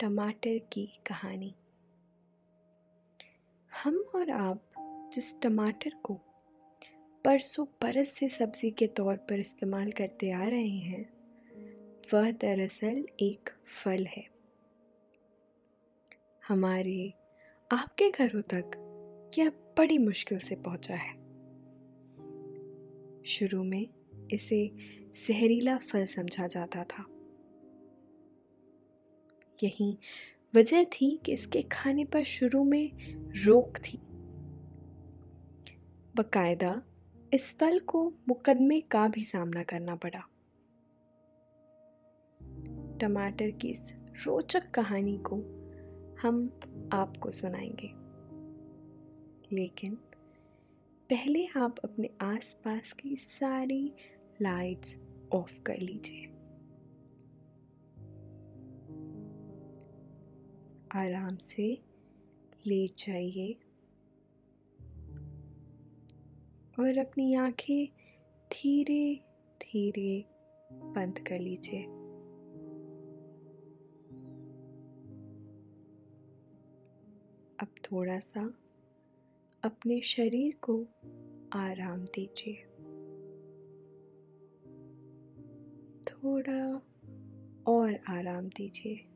टमाटर की कहानी। हम और आप जिस टमाटर को परसों बरस से सब्ज़ी के तौर पर इस्तेमाल करते आ रहे हैं, वह दरअसल एक फल है। हमारे, आपके घरों तक यह बड़ी मुश्किल से पहुँचा है। शुरू में इसे जहरीला फल समझा जाता था। यही वजह थी कि इसके खाने पर शुरू में रोक थी। बकायदा इस फल को मुकदमे का भी सामना करना पड़ा। टमाटर की इस रोचक कहानी को हम आपको सुनाएँगे। लेकिन पहले आप अपने आसपास की सारी लाइट्स ऑफ़ कर लीजिए। आराम से लेट जाइए। और अपनी आँखें धीरे धीरे बंद कर लीजिए। अब थोड़ा सा अपने शरीर को आराम दीजिए। थोड़ा और आराम दीजिए।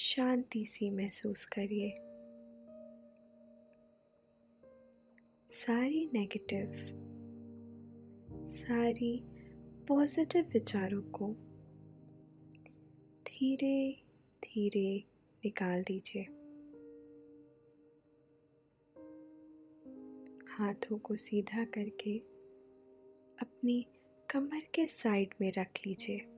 शांति सी महसूस करिए। सारी नेगेटिव सारी पॉजिटिव विचारों को धीरे धीरे निकाल दीजिए। हाथों को सीधा करके अपनी कमर के साइड में रख लीजिए।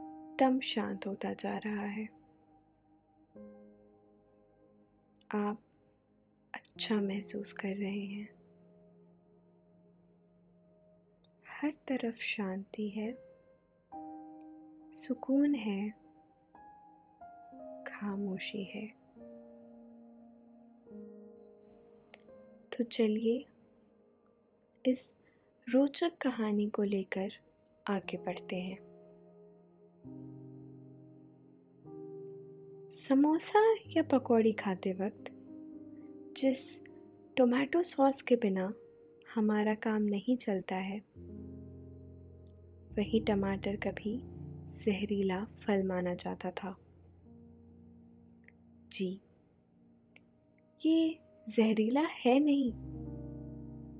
एकदम शांत होता जा रहा है। आप अच्छा महसूस कर रहे हैं। हर तरफ़ शांति है। सुकून है। खामोशी है। तो चलिए इस रोचक कहानी को लेकर आगे बढ़ते हैं। समोसा या पकौड़ी खाते वक्त जिस टोमेटो सॉस के बिना हमारा काम नहीं चलता है, वही टमाटर कभी जहरीला फल माना जाता था। जी, ये जहरीला है नहीं,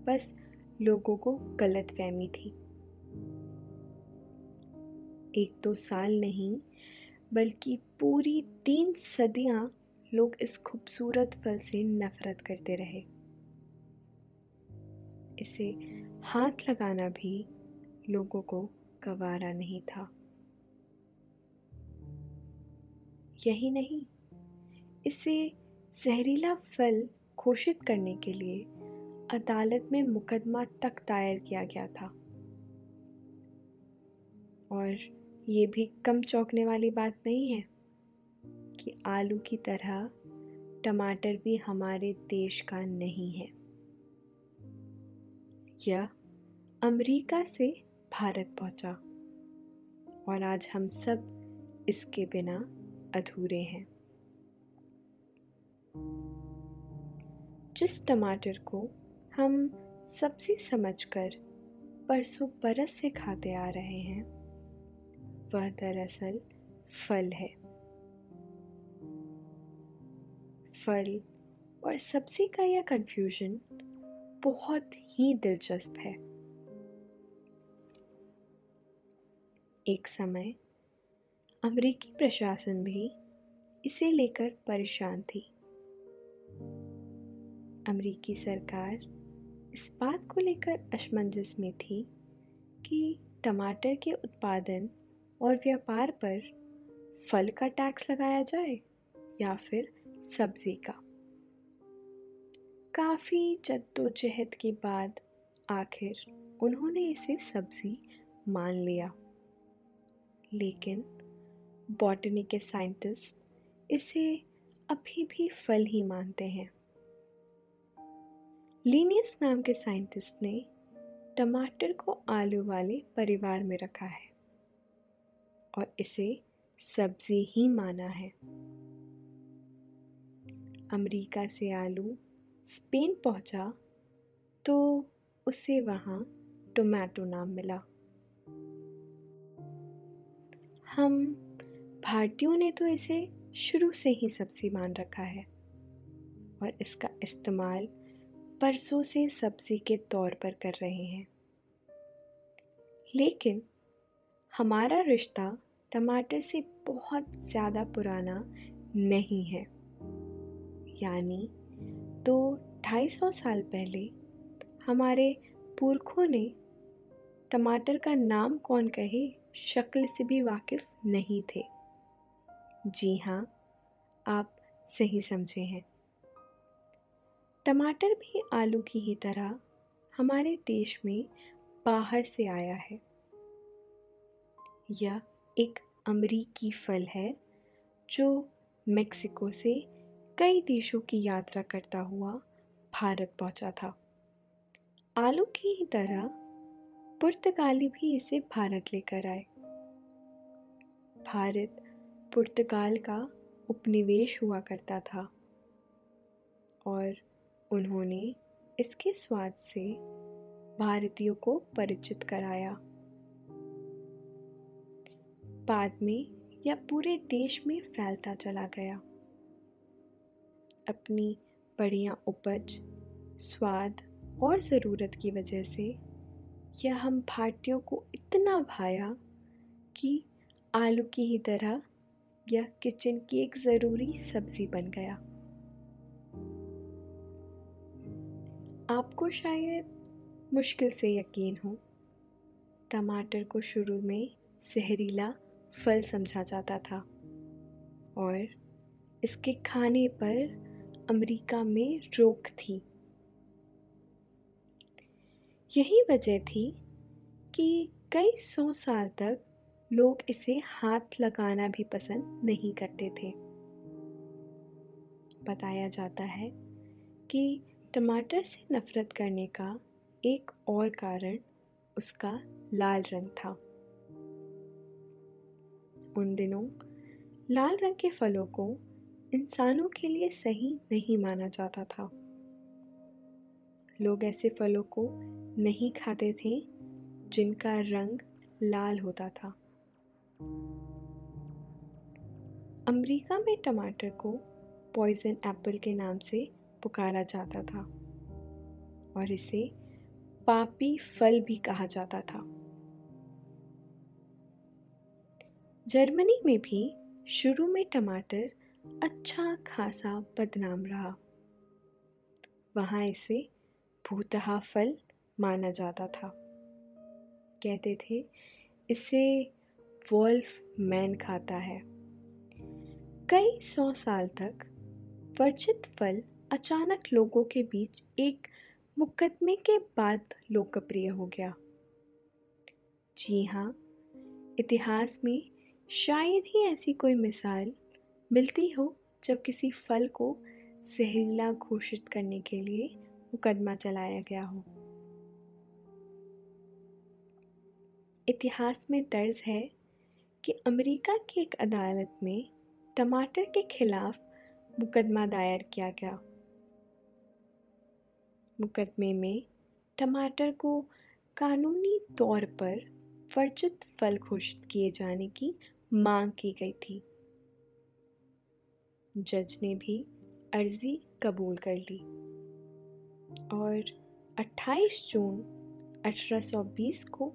बस लोगों को गलत फहमी थी। एक दो साल नहीं, बल्कि पूरी तीन सदियाँ लोग इस खूबसूरत फल से नफरत करते रहे। इसे हाथ लगाना भी लोगों को गवारा नहीं था। यही नहीं, इसे जहरीला फल घोषित करने के लिए अदालत में मुकदमा तक दायर किया गया था। और ये भी कम चौंकने वाली बात नहीं है कि आलू की तरह टमाटर भी हमारे देश का नहीं है। यह अमेरिका से भारत पहुँचा और आज हम सब इसके बिना अधूरे हैं। जिस टमाटर को हम सब्ज़ी समझकर परसों बरस से खाते आ रहे हैं वह दरअसल फल है। फल और सब्ज़ी का यह कंफ्यूजन बहुत ही दिलचस्प है। एक समय अमेरिकी प्रशासन भी इसे लेकर परेशान थी। अमेरिकी सरकार इस बात को लेकर असमंजस में थी कि टमाटर के उत्पादन और व्यापार पर फल का टैक्स लगाया जाए या फिर सब्ज़ी का। काफ़ी जद्दोजहद के बाद आखिर उन्होंने इसे सब्ज़ी मान लिया। लेकिन बॉटनी के साइंटिस्ट इसे अभी भी फल ही मानते हैं। लीनियस नाम के साइंटिस्ट ने टमाटर को आलू वाले परिवार में रखा है। और इसे सब्ज़ी ही माना है। अमेरिका से आलू स्पेन पहुँचा तो उसे वहाँ टोमेटो नाम मिला। हम भारतीयों ने तो इसे शुरू से ही सब्ज़ी मान रखा है और इसका इस्तेमाल परसों से सब्ज़ी के तौर पर कर रहे हैं। लेकिन हमारा रिश्ता टमाटर से बहुत ज़्यादा पुराना नहीं है। यानी तो ढाई सौ साल पहले हमारे पुरखों ने टमाटर का नाम कौन कहे, शक्ल से भी वाकिफ नहीं थे। जी हाँ आप सही समझे हैं। टमाटर भी आलू की ही तरह हमारे देश में बाहर से आया है। यह एक अमरीकी फल है, जो मेक्सिको से कई देशों की यात्रा करता हुआ भारत पहुँचा था। आलू की ही तरह पुर्तगाली भी इसे भारत लेकर आए। भारत पुर्तगाल का उपनिवेश हुआ करता था और उन्होंने इसके स्वाद से भारतीयों को परिचित कराया। बाद में यह पूरे देश में फैलता चला गया। अपनी बढ़िया उपज, स्वाद और ज़रूरत की वजह से यह हम भारतीयों को इतना भाया कि आलू की ही तरह यह किचन की एक ज़रूरी सब्ज़ी बन गया। आपको शायद मुश्किल से यकीन हो, टमाटर को शुरू में जहरीला फल समझा जाता था। और इसके खाने पर अमेरिका में रोक थी। यही वजह थी कि कई सौ साल तक लोग इसे हाथ लगाना भी पसंद नहीं करते थे। बताया जाता है कि टमाटर से नफ़रत करने का एक और कारण उसका लाल रंग था। उन दिनों लाल रंग के फलों को इंसानों के लिए सही नहीं माना जाता था। लोग ऐसे फलों को नहीं खाते थे जिनका रंग लाल होता था। अमेरिका में टमाटर को पॉइजन एप्पल के नाम से पुकारा जाता था और इसे पापी फल भी कहा जाता था। जर्मनी में भी शुरू में टमाटर अच्छा खासा बदनाम रहा। वहाँ इसे भूतहा फल माना जाता था। कहते थे, इसे वोल्फ मैन खाता है। कई सौ साल तक वर्जित फल अचानक लोगों के बीच एक मुकदमे के बाद लोकप्रिय हो गया। जी हाँ इतिहास में शायद ही ऐसी कोई मिसाल मिलती हो जब किसी फल को जहरीला घोषित करने के लिए मुकदमा चलाया गया हो। इतिहास में दर्ज है कि अमेरिका की एक अदालत में टमाटर के खिलाफ मुकदमा दायर किया गया। मुकदमे में टमाटर को कानूनी तौर पर वर्जित फल घोषित किए जाने की मांग की गई थी। जज ने भी अर्जी कबूल कर ली। और 28 जून 1820 को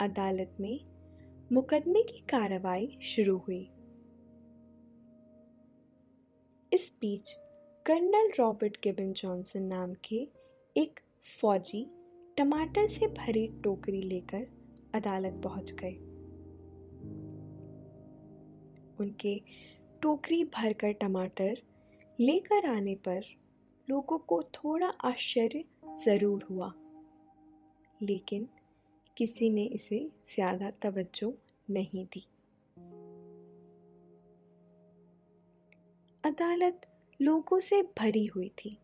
अदालत में मुकदमे की कार्रवाई शुरू हुई। इस बीच कर्नल रॉबर्ट गिबन जॉनसन नाम के एक फौजी टमाटर से भरी टोकरी लेकर अदालत पहुँच गए। उनके टोकरी भरकर टमाटर लेकर आने पर लोगों को थोड़ा आश्चर्य ज़रूर हुआ। लेकिन किसी ने इसे ज़्यादा तवज्जो नहीं दी। अदालत लोगों से भरी हुई थी।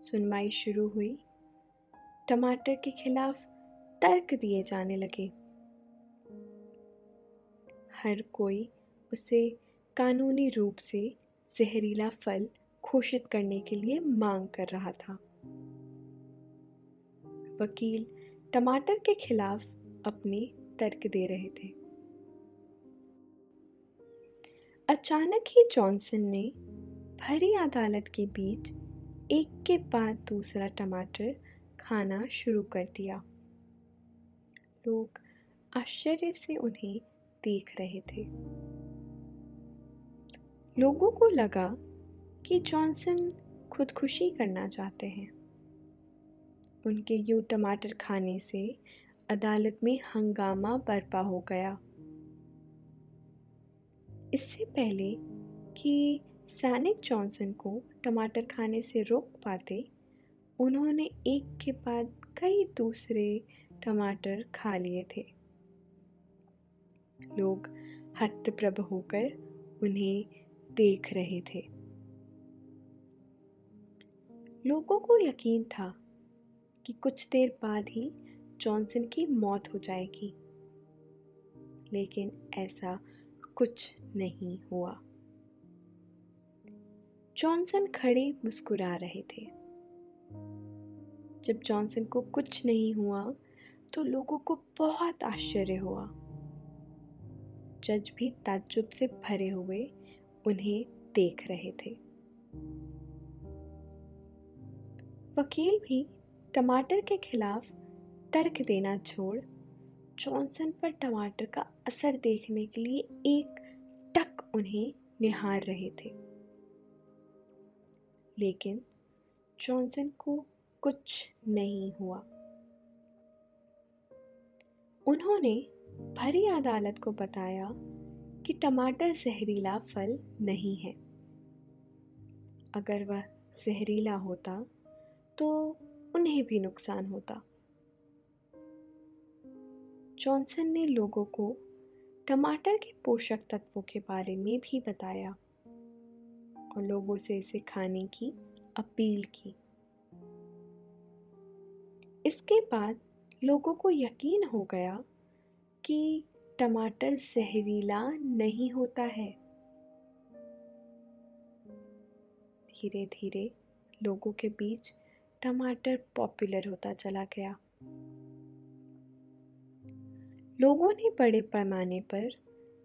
सुनवाई शुरू हुई। टमाटर के खिलाफ तर्क दिए जाने लगे। हर कोई उसे कानूनी रूप से जहरीला फल घोषित करने के लिए मांग कर रहा था। वकील टमाटर के खिलाफ अपने तर्क दे रहे थे। अचानक ही जॉनसन ने भरी अदालत के बीच एक के बाद दूसरा टमाटर खाना शुरू कर दिया। लोग आश्चर्य से उन्हें देख रहे थे। लोगों को लगा कि जॉनसन खुदकुशी करना चाहते हैं। उनके यूँ टमाटर खाने से अदालत में हंगामा बरपा हो गया। इससे पहले कि सैनिक जॉनसन को टमाटर खाने से रोक पाते, उन्होंने एक के बाद कई दूसरे टमाटर खा लिए थे। लोग हतप्रभ होकर उन्हें देख रहे थे। लोगों को यकीन था कि कुछ देर बाद ही जॉनसन की मौत हो जाएगी, लेकिन ऐसा कुछ नहीं हुआ। जॉनसन खड़े मुस्कुरा रहे थे। जब जॉनसन को कुछ नहीं हुआ तो लोगों को बहुत आश्चर्य हुआ। जज भी ताज्जुब से भरे हुए उन्हें देख रहे थे। वकील भी टमाटर के खिलाफ तर्क देना छोड़ जॉनसन पर टमाटर का असर देखने के लिए एक टक उन्हें निहार रहे थे। लेकिन जॉनसन को कुछ नहीं हुआ। उन्होंने भरी अदालत को बताया कि टमाटर जहरीला फल नहीं है। अगर वह जहरीला होता तो उन्हें भी नुकसान होता। जॉनसन ने लोगों को टमाटर के पोषक तत्वों के बारे में भी बताया और लोगों से इसे खाने की अपील की। इसके बाद लोगों को यकीन हो गया कि टमाटर जहरीला नहीं होता है। धीरे धीरे लोगों के बीच टमाटर पॉपुलर होता चला गया। लोगों ने बड़े पैमाने पर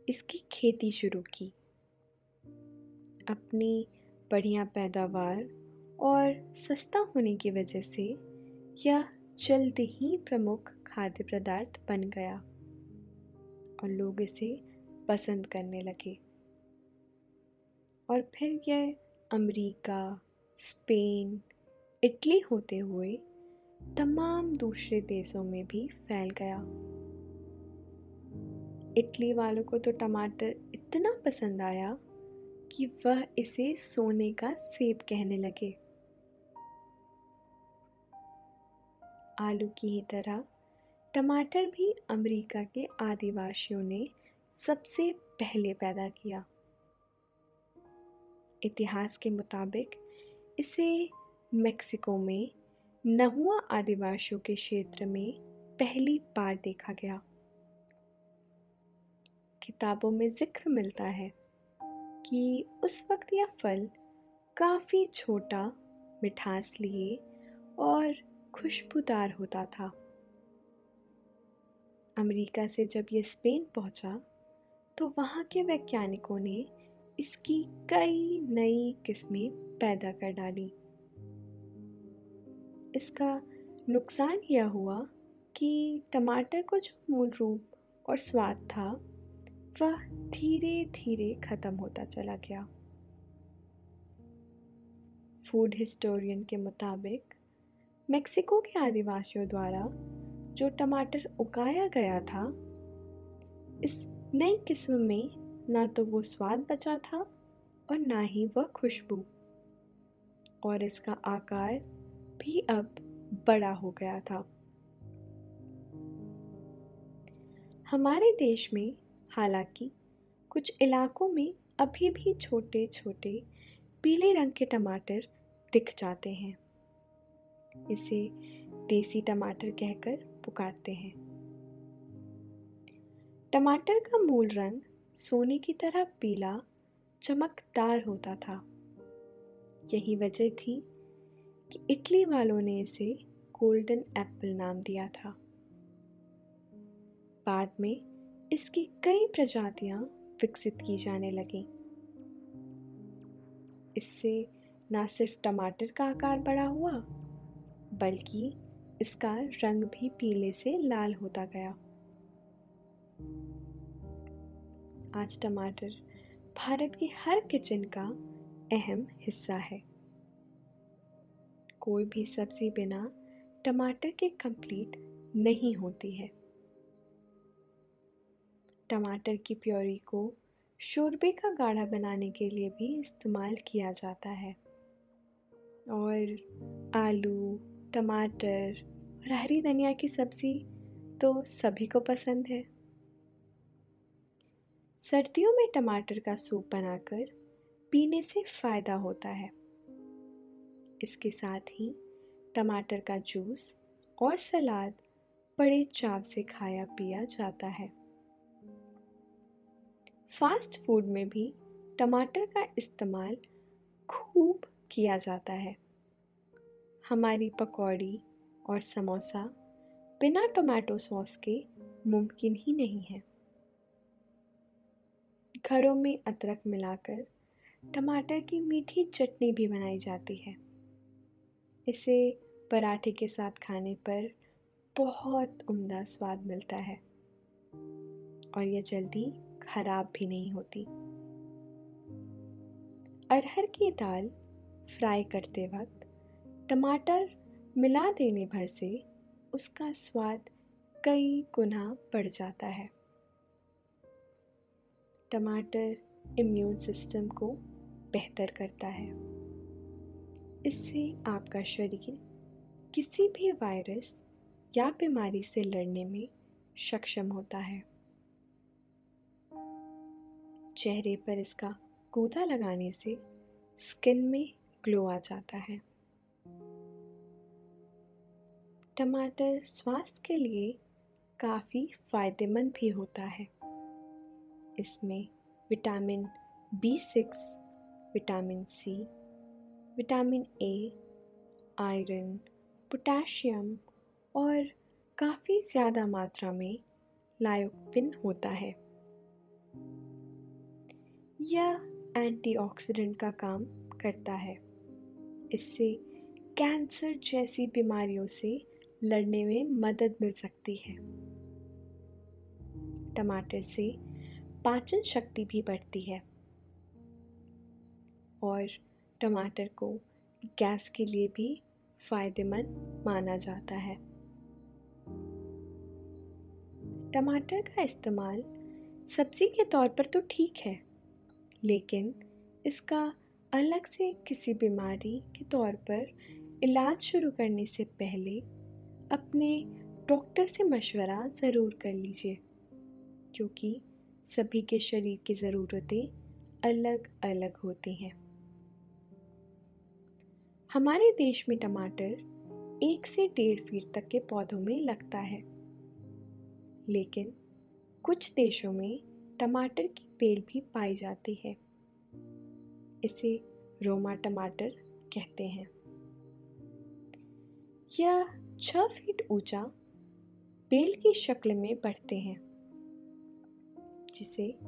इसकी खेती शुरू की। अपनी बढ़िया पैदावार और सस्ता होने की वजह से यह जल्द ही प्रमुख खाद्य पदार्थ बन गया। और लोग इसे पसंद करने लगे। और फिर यह अमेरिका, स्पेन, इटली होते हुए तमाम दूसरे देशों में भी फैल गया। इटली वालों को तो टमाटर इतना पसंद आया कि वह इसे सोने का सेब कहने लगे। आलू की ही तरह टमाटर भी अमेरिका के आदिवासियों ने सबसे पहले पैदा किया। इतिहास के मुताबिक इसे मेक्सिको में नहुआ आदिवासियों के क्षेत्र में पहली बार देखा गया। किताबों में ज़िक्र मिलता है कि उस वक्त यह फल काफ़ी छोटा, मिठास लिए और खुशबूदार होता था। अमेरिका से जब यह स्पेन पहुँचा तो वहाँ के वैज्ञानिकों ने इसकी कई नई किस्में पैदा कर डाली। इसका नुकसान यह हुआ कि टमाटर को जो मूल रूप और स्वाद था, वह धीरे धीरे खत्म होता चला गया। फ़ूड हिस्टोरियन के मुताबिक, मेक्सिको के आदिवासियों द्वारा जो टमाटर उगाया गया था, इस नई किस्म में ना तो वो स्वाद बचा था और ना ही वह खुशबू। और इसका आकार भी अब बड़ा हो गया था। हमारे देश में हालाँकि कुछ इलाकों में अभी भी छोटे छोटे पीले रंग के टमाटर दिख जाते हैं। इसे देसी टमाटर कहकर पुकारते हैं। टमाटर का मूल रंग सोने की तरह पीला, चमकदार होता था। यही वजह थी कि इटली वालों ने इसे गोल्डन एप्पल नाम दिया था। बाद में इसकी कई प्रजातियाँ विकसित की जाने लगी। इससे न सिर्फ़ टमाटर का आकार बड़ा हुआ, बल्कि इसका रंग भी पीले से लाल होता गया। आज टमाटर भारत के हर किचन का अहम हिस्सा है। कोई भी सब्ज़ी बिना टमाटर के कंप्लीट नहीं होती है। टमाटर की प्योरी को शोरबे का गाढ़ा बनाने के लिए भी इस्तेमाल किया जाता है। और आलू, टमाटर और हरी धनिया की सब्ज़ी तो सभी को पसंद है। सर्दियों में टमाटर का सूप बनाकर पीने से फ़ायदा होता है। इसके साथ ही टमाटर का जूस और सलाद बड़े चाव से खाया पिया जाता है। फास्ट फ़ूड में भी टमाटर का इस्तेमाल खूब किया जाता है। हमारी पकौड़ी और समोसा बिना टोमेटो सॉस के मुमकिन ही नहीं है। घरों में अदरक मिलाकर टमाटर की मीठी चटनी भी बनाई जाती है। इसे पराठे के साथ खाने पर बहुत उम्दा स्वाद मिलता है और यह जल्दी खराब भी नहीं होती। अरहर की दाल फ्राई करते वक्त टमाटर मिला देने भर से उसका स्वाद कई गुना बढ़ जाता है। टमाटर इम्यून सिस्टम को बेहतर करता है। इससे आपका शरीर किसी भी वायरस या बीमारी से लड़ने में सक्षम होता है। चेहरे पर इसका कूदा लगाने से स्किन में ग्लो आ जाता है। टमाटर स्वास्थ्य के लिए काफ़ी फ़ायदेमंद भी होता है। इसमें vitamin B six, vitamin C, vitamin A, iron, potassium और काफ़ी ज़्यादा मात्रा में लायोपिन होता है। यह एंटीऑक्सीडेंट का काम करता है। इससे कैंसर जैसी बीमारियों से लड़ने में मदद मिल सकती है। टमाटर से पाचन शक्ति भी बढ़ती है। और टमाटर को गैस के लिए भी फ़ायदेमंद माना जाता है। टमाटर का इस्तेमाल सब्ज़ी के तौर पर तो ठीक है, लेकिन इसका अलग से किसी बीमारी के तौर पर इलाज शुरू करने से पहले अपने डॉक्टर से मशवरा ज़रूर कर लीजिए, क्योंकि सभी के शरीर की ज़रूरतें अलग अलग होती हैं। हमारे देश में टमाटर एक से डेढ़ फीट तक के पौधों में लगता है। लेकिन कुछ देशों में टमाटर की बेल भी पाई जाती है। इसे रोमा टमाटर कहते हैं। यह छह फीट ऊँचा बेल की शक्ल में बढ़ते हैं, जिसे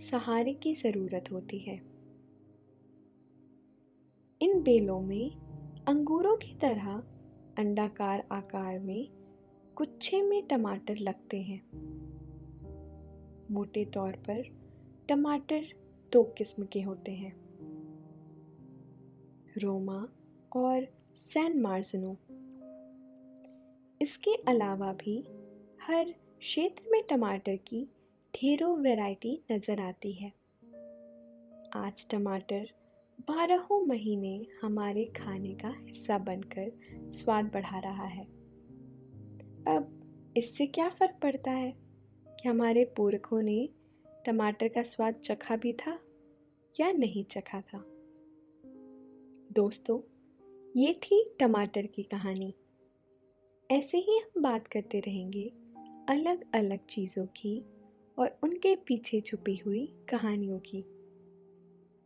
सहारे की ज़रूरत होती है। इन बेलों में अंगूरों की तरह अंडाकार आकार में गुच्छे में टमाटर लगते हैं। मोटे तौर पर टमाटर दो किस्म के होते हैं, रोमा और सैन मार्जनो। इसके अलावा भी हर क्षेत्र में टमाटर की ढेरों वैरायटी नज़र आती है। आज टमाटर बारहों महीने हमारे खाने का हिस्सा बनकर स्वाद बढ़ा रहा है। अब इससे क्या फ़र्क पड़ता है? कि हमारे पुरखों ने टमाटर का स्वाद चखा भी था या नहीं चखा था? दोस्तों, ये थी टमाटर की कहानी। ऐसे ही हम बात करते रहेंगे अलग अलग चीज़ों की और उनके पीछे छुपी हुई कहानियों की।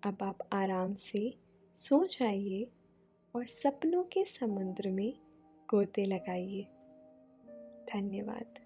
अब आप आराम से सो जाइए और सपनों के समुद्र में गोते लगाइए। धन्यवाद।